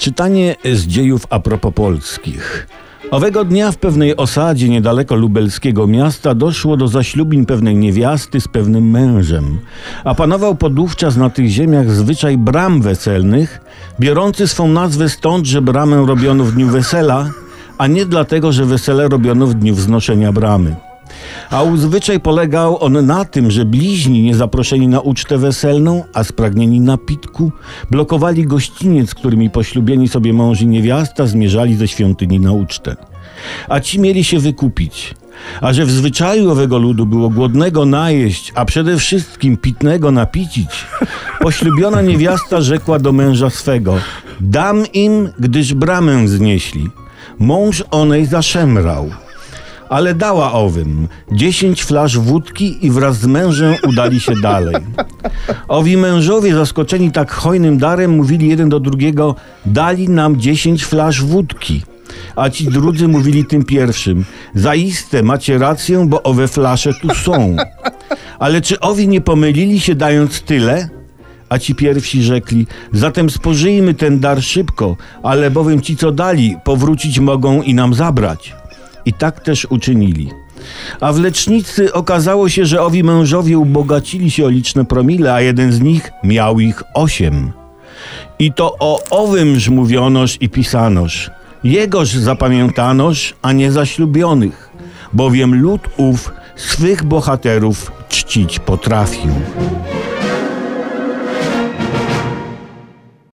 Czytanie z dziejów a propos polskich. Owego dnia w pewnej osadzie niedaleko lubelskiego miasta doszło do zaślubin pewnej niewiasty z pewnym mężem, a panował podówczas na tych ziemiach zwyczaj bram weselnych, biorący swą nazwę stąd, że bramę robiono w dniu wesela, a nie dlatego, że wesele robiono w dniu wznoszenia bramy. A zwyczaj polegał on na tym, że bliźni niezaproszeni na ucztę weselną, a spragnieni napitku, blokowali gościniec, którymi poślubieni sobie mąż i niewiasta zmierzali ze świątyni na ucztę. A ci mieli się wykupić. A że w zwyczaju owego ludu było głodnego najeść, a przede wszystkim pitnego napicić, poślubiona niewiasta rzekła do męża swego: Dam im, gdyż bramę znieśli. Mąż onej zaszemrał ale dała owym dziesięć flasz wódki i wraz z mężem udali się dalej. Owi mężowie, zaskoczeni tak hojnym darem, mówili jeden do drugiego: Dali nam dziesięć flasz wódki. A ci drudzy mówili tym pierwszym: Zaiste macie rację, bo owe flasze tu są. Ale czy owi nie pomylili się dając tyle? A ci pierwsi rzekli: Zatem spożyjmy ten dar szybko, ale bowiem ci, co dali, powrócić mogą i nam zabrać. I tak też uczynili. A w lecznicy okazało się, że owi mężowie ubogacili się o liczne promile, a jeden z nich miał ich osiem. I to o owymż mówionoż i pisanoż. Jegoż zapamiętanoż, a nie zaślubionych, bowiem lud ów swych bohaterów czcić potrafił.